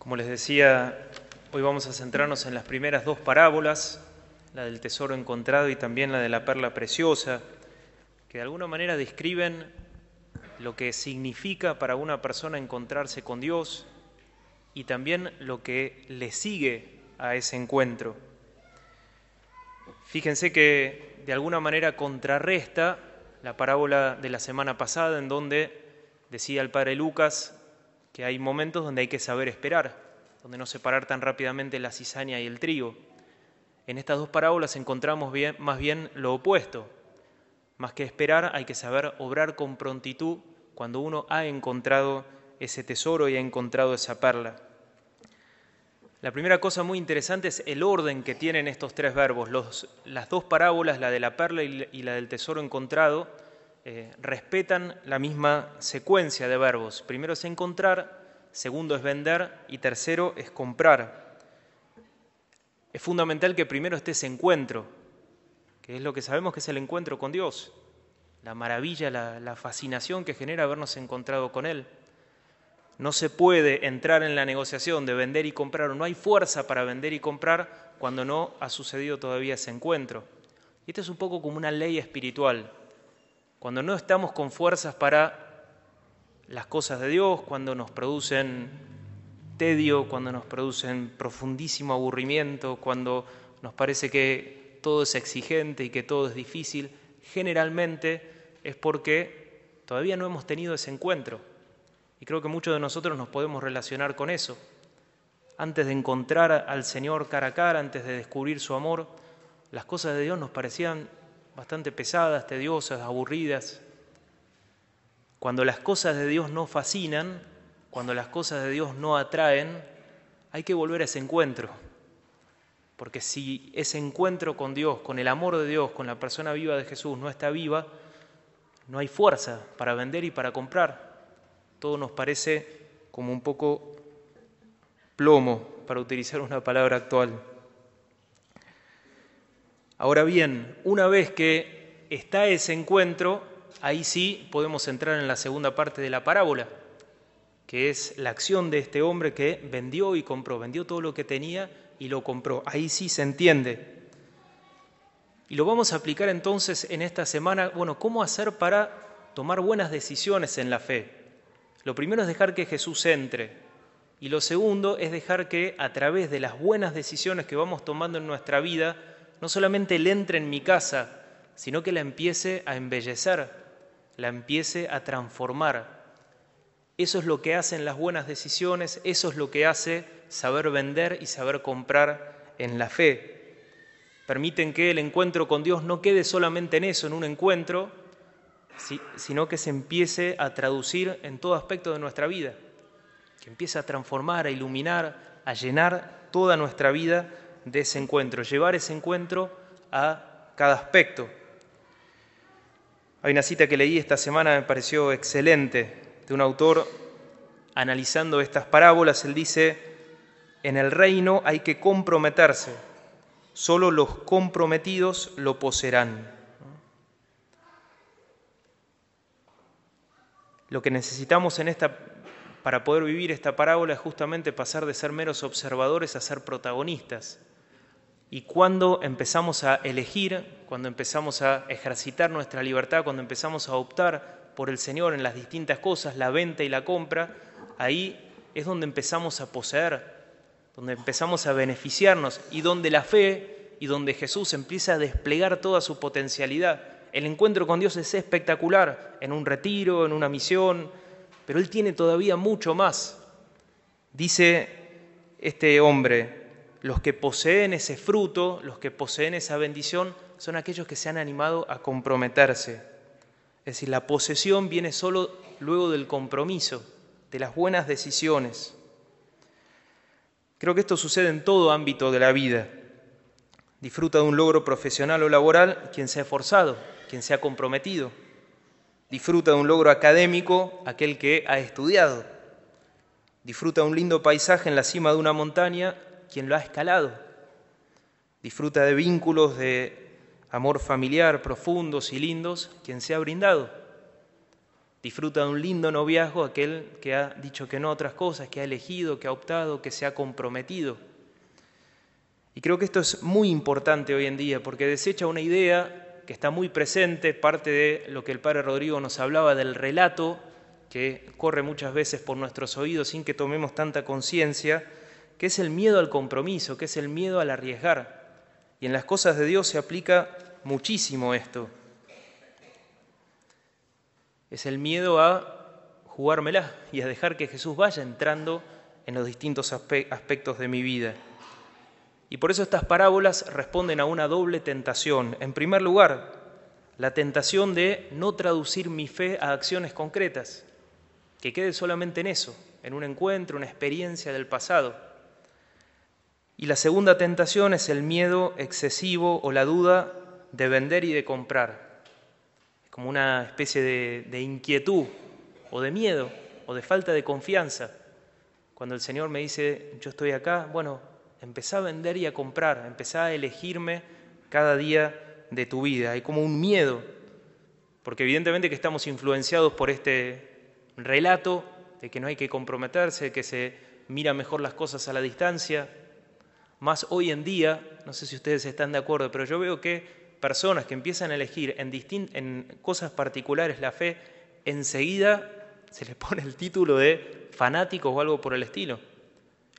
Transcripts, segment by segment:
Como les decía, hoy vamos a centrarnos en las primeras dos parábolas, la del tesoro encontrado y también la de la perla preciosa, que de alguna manera describen lo que significa para una persona encontrarse con Dios y también lo que le sigue a ese encuentro. Fíjense que de alguna manera contrarresta la parábola de la semana pasada en donde decía el padre Lucas que hay momentos donde hay que saber esperar, donde no separar tan rápidamente la cizaña y el trigo. En estas dos parábolas encontramos más bien lo opuesto. Más que esperar, hay que saber obrar con prontitud cuando uno ha encontrado ese tesoro y ha encontrado esa perla. La primera cosa muy interesante es el orden que tienen estos tres verbos. las dos parábolas, la de la perla y la del tesoro encontrado, eh, respetan la misma secuencia de verbos. Primero es encontrar, segundo es vender y tercero es comprar. Es fundamental que primero esté ese encuentro, que es lo que sabemos que es el encuentro con Dios, la maravilla, la, la fascinación que genera habernos encontrado con Él. No se puede entrar en la negociación de vender y comprar, o no hay fuerza para vender y comprar cuando no ha sucedido todavía ese encuentro. Y esto es un poco como una ley espiritual cuando no estamos con fuerzas para las cosas de Dios, cuando nos producen tedio, cuando nos producen profundísimo aburrimiento, cuando nos parece que todo es exigente y que todo es difícil, generalmente es porque todavía no hemos tenido ese encuentro. Y creo que muchos de nosotros nos podemos relacionar con eso. Antes de encontrar al Señor cara a cara, antes de descubrir su amor, las cosas de Dios nos parecían bastante pesadas, tediosas, aburridas. Cuando las cosas de Dios no fascinan, cuando las cosas de Dios no atraen, hay que volver a ese encuentro. Porque si ese encuentro con Dios, con el amor de Dios, con la persona viva de Jesús no está viva, no hay fuerza para vender y para comprar. Todo nos parece como un poco plomo, para utilizar una palabra actual. Ahora bien, una vez que está ese encuentro, ahí sí podemos entrar en la segunda parte de la parábola, que es la acción de este hombre que vendió y compró, vendió todo lo que tenía y lo compró. Ahí sí se entiende. Y lo vamos a aplicar entonces en esta semana, bueno, ¿cómo hacer para tomar buenas decisiones en la fe? Lo primero es dejar que Jesús entre. Y lo segundo es dejar que a través de las buenas decisiones que vamos tomando en nuestra vida, no solamente le entre en mi casa, sino que la empiece a embellecer, la empiece a transformar. Eso es lo que hacen las buenas decisiones, eso es lo que hace saber vender y saber comprar en la fe. Permiten que el encuentro con Dios no quede solamente en eso, en un encuentro, sino que se empiece a traducir en todo aspecto de nuestra vida, que empiece a transformar, a iluminar, a llenar toda nuestra vida de ese encuentro, llevar ese encuentro a cada aspecto. Hay una cita que leí esta semana, me pareció excelente, de un autor analizando estas parábolas. Él dice, en el reino hay que comprometerse, solo los comprometidos lo poseerán. Lo que necesitamos en esta, para poder vivir esta parábola es justamente pasar de ser meros observadores a ser protagonistas. Y cuando empezamos a elegir, cuando empezamos a ejercitar nuestra libertad, cuando empezamos a optar por el Señor en las distintas cosas, la venta y la compra, ahí es donde empezamos a poseer, donde empezamos a beneficiarnos y donde la fe y donde Jesús empieza a desplegar toda su potencialidad. El encuentro con Dios es espectacular, en un retiro, en una misión, pero Él tiene todavía mucho más. Dice este hombre, los que poseen ese fruto, los que poseen esa bendición, son aquellos que se han animado a comprometerse. Es decir, la posesión viene solo luego del compromiso, de las buenas decisiones. Creo que esto sucede en todo ámbito de la vida. Disfruta de un logro profesional o laboral quien se ha esforzado, quien se ha comprometido. Disfruta de un logro académico aquel que ha estudiado. Disfruta de un lindo paisaje en la cima de una montaña quien lo ha escalado. Disfruta de vínculos de amor familiar profundos y lindos quien se ha brindado. Disfruta de un lindo noviazgo aquel que ha dicho que no a otras cosas, que ha elegido, que ha optado, que se ha comprometido. Y creo que esto es muy importante hoy en día porque desecha una idea que está muy presente, parte de lo que el padre Rodrigo nos hablaba del relato, que corre muchas veces por nuestros oídos sin que tomemos tanta conciencia, que es el miedo al compromiso, que es el miedo al arriesgar. Y en las cosas de Dios se aplica muchísimo esto es el miedo a jugármela y a dejar que Jesús vaya entrando en los distintos aspectos de mi vida. Y por eso estas parábolas responden a una doble tentación. En primer lugar, la tentación de no traducir mi fe a acciones concretas, que quede solamente en eso, en un encuentro, una experiencia del pasado. Y la segunda tentación es el miedo excesivo o la duda de vender y de comprar como una especie de, inquietud o de miedo o de falta de confianza. Cuando el Señor me dice, yo estoy acá, bueno, empezá a vender y a comprar, empezá a elegirme cada día de tu vida. Hay como un miedo, porque evidentemente que estamos influenciados por este relato de que no hay que comprometerse, de que se mira mejor las cosas a la distancia. Más hoy en día, no sé si ustedes están de acuerdo, pero yo veo que personas que empiezan a elegir en, cosas particulares la fe, enseguida se les pone el título de fanáticos o algo por el estilo.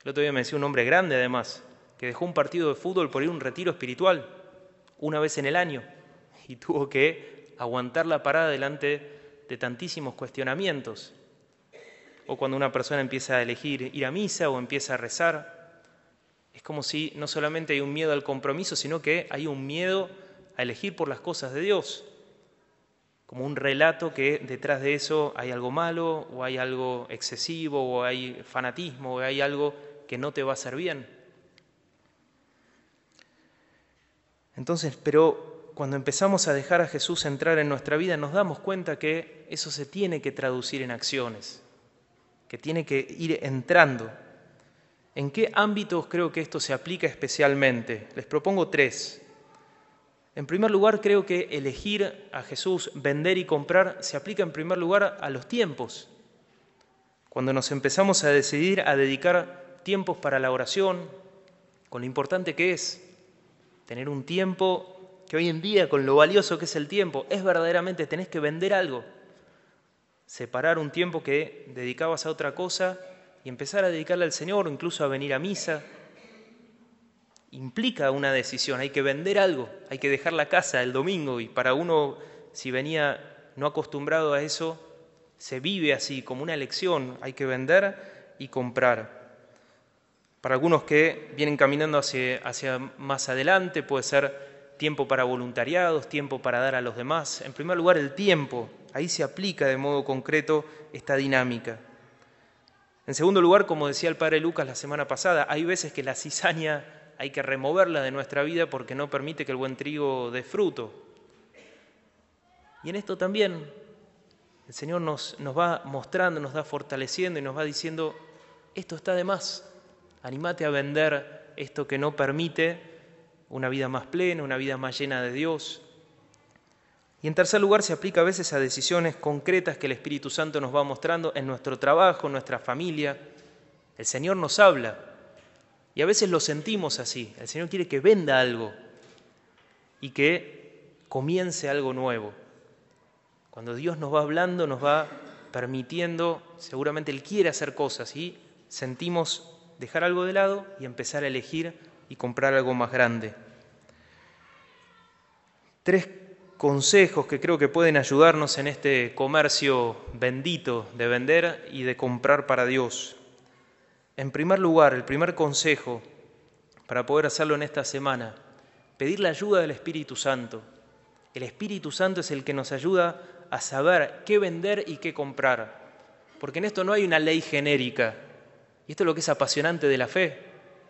El otro día me decía un hombre grande además, que dejó un partido de fútbol por ir a un retiro espiritual una vez en el año y tuvo que aguantar la parada delante de tantísimos cuestionamientos. O cuando una persona empieza a elegir ir a misa o empieza a rezar, es como si no solamente hay un miedo al compromiso, sino que hay un miedo a elegir por las cosas de Dios, como un relato que detrás de eso hay algo malo o hay algo excesivo o hay fanatismo o hay algo que no te va a hacer bien. Entonces, pero cuando empezamos a dejar a Jesús entrar en nuestra vida, nos damos cuenta que eso se tiene que traducir en acciones, que tiene que ir entrando. ¿En qué ámbitos creo que esto se aplica especialmente? Les propongo tres. En primer lugar, creo que elegir a Jesús, vender y comprar, se aplica en primer lugar a los tiempos. Cuando nos empezamos a decidir a dedicar tiempos para la oración, con lo importante que es tener un tiempo que hoy en día, con lo valioso que es el tiempo, es verdaderamente tenés que vender algo, separar un tiempo que dedicabas a otra cosa y empezar a dedicarle al Señor, incluso a venir a misa, implica una decisión, hay que vender algo, hay que dejar la casa el domingo y para uno, si venía no acostumbrado a eso, se vive así como una elección, hay que vender y comprar. Para algunos que vienen caminando hacia, hacia más adelante puede ser tiempo para voluntariados, tiempo para dar a los demás. En primer lugar, el tiempo, ahí se aplica de modo concreto esta dinámica. En segundo lugar, como decía el padre Lucas la semana pasada, hay veces que la cizaña hay que removerla de nuestra vida porque no permite que el buen trigo dé fruto. Y en esto también el Señor nos, nos va mostrando, nos va fortaleciendo y nos va diciendo, esto está de más, animate a vender esto que no permite una vida más plena, una vida más llena de Dios. Y en tercer lugar se aplica a veces a decisiones concretas que el Espíritu Santo nos va mostrando en nuestro trabajo, en nuestra familia. El Señor nos habla y a veces lo sentimos así. El Señor quiere que venda algo y que comience algo nuevo. Cuando Dios nos va hablando, nos va permitiendo, seguramente Él quiere hacer cosas y sentimos dejar algo de lado y empezar a elegir y comprar algo más grande. Tres consejos que creo que pueden ayudarnos en este comercio bendito de vender y de comprar para Dios. En primer lugar, el primer consejo para poder hacerlo en esta semana, pedir la ayuda del Espíritu Santo. El Espíritu Santo es el que nos ayuda a saber qué vender y qué comprar. Porque en esto no hay una ley genérica. Y esto es lo que es apasionante de la fe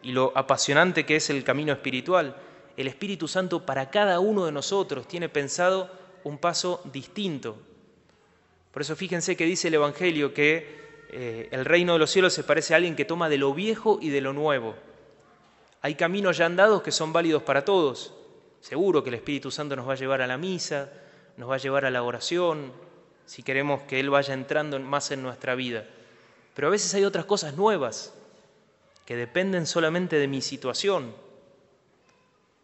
y lo apasionante que es el camino espiritual. El Espíritu Santo para cada uno de nosotros tiene pensado un paso distinto. Por eso fíjense que dice el Evangelio que eh, el reino de los cielos se parece a alguien que toma de lo viejo y de lo nuevo. Hay caminos ya andados que son válidos para todos. Seguro que el Espíritu Santo nos va a llevar a la misa, nos va a llevar a la oración, si queremos que Él vaya entrando más en nuestra vida. Pero a veces hay otras cosas nuevas que dependen solamente de mi situación.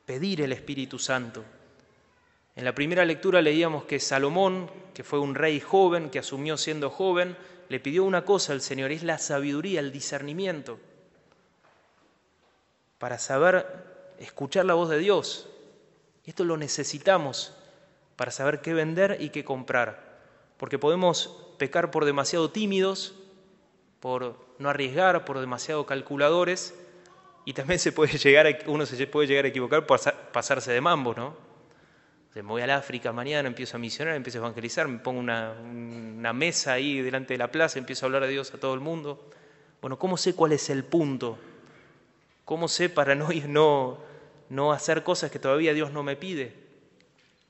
Pedir el Espíritu Santo. En la primera lectura leíamos que Salomón, que fue un rey joven, que asumió siendo joven, le pidió una cosa al Señor, es la sabiduría, el discernimiento, para saber escuchar la voz de Dios. Esto lo necesitamos para saber qué vender y qué comprar, porque podemos pecar por demasiado tímidos, por no arriesgar, por demasiado calculadores, y también se puede llegar a, uno se puede llegar a equivocar por pasarse de mambo, ¿no? me voy al África mañana, empiezo a misionar, empiezo a evangelizar, me pongo una, mesa ahí delante de la plaza, empiezo a hablar de Dios a todo el mundo. Bueno, ¿cómo sé cuál es el punto? ¿Cómo sé para no, no, no hacer cosas que todavía Dios no me pide?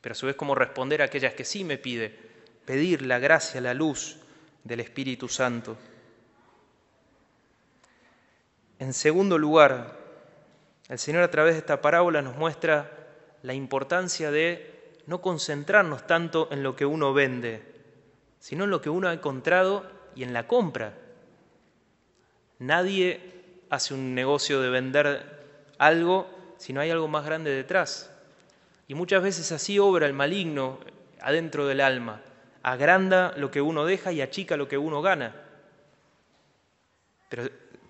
Pero a su vez, ¿cómo responder a aquellas que sí me pide? Pedir la gracia, la luz del Espíritu Santo. En segundo lugar, el Señor a través de esta parábola nos muestra la importancia de no concentrarnos tanto en lo que uno vende, sino en lo que uno ha encontrado y en la compra. Nadie hace un negocio de vender algo si no hay algo más grande detrás. Y muchas veces así obra el maligno adentro del alma. Agranda lo que uno deja y achica lo que uno gana. Pero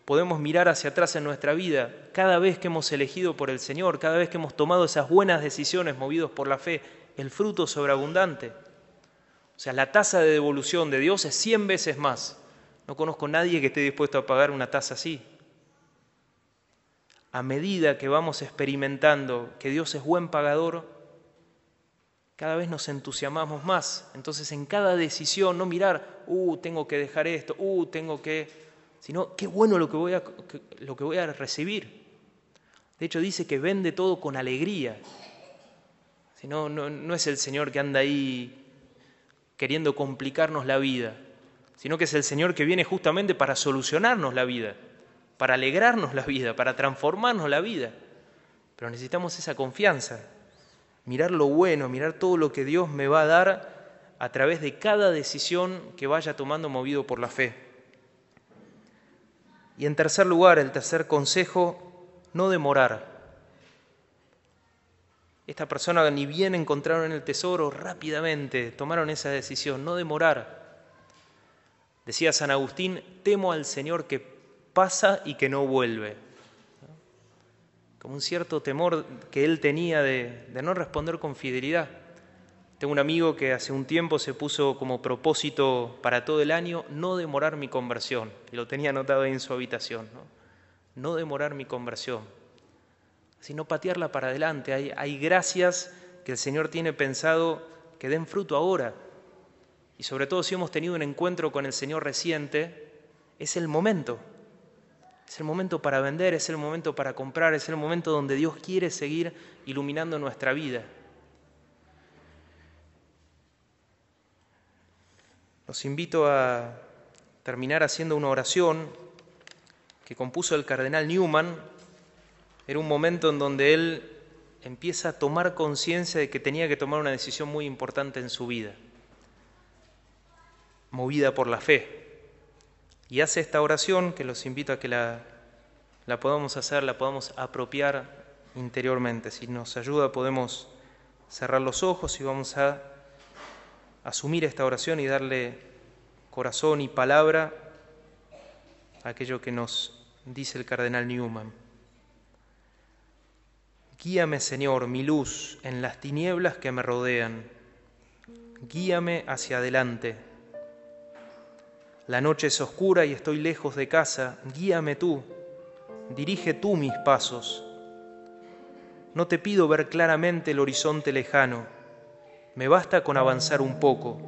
podemos mirar hacia atrás en nuestra vida, cada vez que hemos elegido por el Señor, cada vez que hemos tomado esas buenas decisiones movidos por la fe, el fruto sobreabundante. O sea, la tasa de devolución de Dios es 100 veces más. No conozco a nadie que esté dispuesto a pagar una tasa así. A medida que vamos experimentando que Dios es buen pagador, cada vez nos entusiasmamos más. Entonces en cada decisión no mirar, uh, tengo que dejar esto, uh, tengo que, sino qué bueno lo que voy a, lo que voy a recibir. De hecho dice que vende todo con alegría. Si no, no, es el Señor que anda ahí queriendo complicarnos la vida, sino que es el Señor que viene justamente para solucionarnos la vida, para alegrarnos la vida, para transformarnos la vida. Pero necesitamos esa confianza, mirar lo bueno, mirar todo lo que Dios me va a dar a través de cada decisión que vaya tomando movido por la fe. Y en tercer lugar, el tercer consejo, no demorar. Esta persona ni bien encontraron el tesoro, rápidamente tomaron esa decisión, no demorar. Decía San Agustín, temo al Señor que pasa y que no vuelve. Como un cierto temor que él tenía de, de no responder con fidelidad. Tengo un amigo que hace un tiempo se puso como propósito para todo el año no demorar mi conversión, y lo tenía anotado ahí en su habitación, no, no demorar mi conversión sino patearla para adelante. Hay, hay gracias que el Señor tiene pensado que den fruto ahora. Y sobre todo si hemos tenido un encuentro con el Señor reciente, es el momento. Es el momento para vender, es el momento para comprar, es el momento donde Dios quiere seguir iluminando nuestra vida. Los invito a terminar haciendo una oración que compuso el cardenal Newman era un momento en donde él empieza a tomar conciencia de que tenía que tomar una decisión muy importante en su vida, movida por la fe. Y hace esta oración que los invito a que la, la podamos hacer, la podamos apropiar interiormente. Si nos ayuda podemos cerrar los ojos y vamos a asumir esta oración y darle corazón y palabra a aquello que nos dice el cardenal Newman. Guíame, Señor, mi luz en las tinieblas que me rodean. Guíame hacia adelante. La noche es oscura y estoy lejos de casa. Guíame tú. Dirige tú mis pasos. No te pido ver claramente el horizonte lejano. Me basta con avanzar un poco.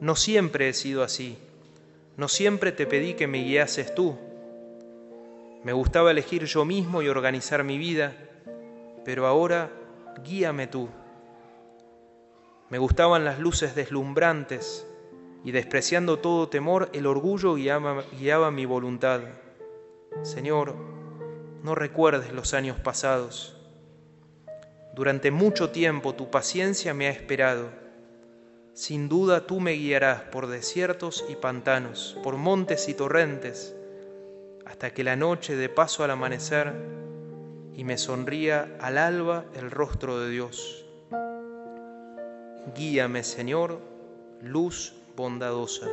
No siempre he sido así. No siempre te pedí que me guiases tú me gustaba elegir yo mismo y organizar mi vida, pero ahora guíame tú. Me gustaban las luces deslumbrantes y despreciando todo temor, el orgullo guiaba, guiaba mi voluntad. Señor, no recuerdes los años pasados. Durante mucho tiempo tu paciencia me ha esperado. Sin duda tú me guiarás por desiertos y pantanos, por montes y torrentes, hasta que la noche dé paso al amanecer y me sonría al alba el rostro de Dios. Guíame, Señor, luz bondadosa.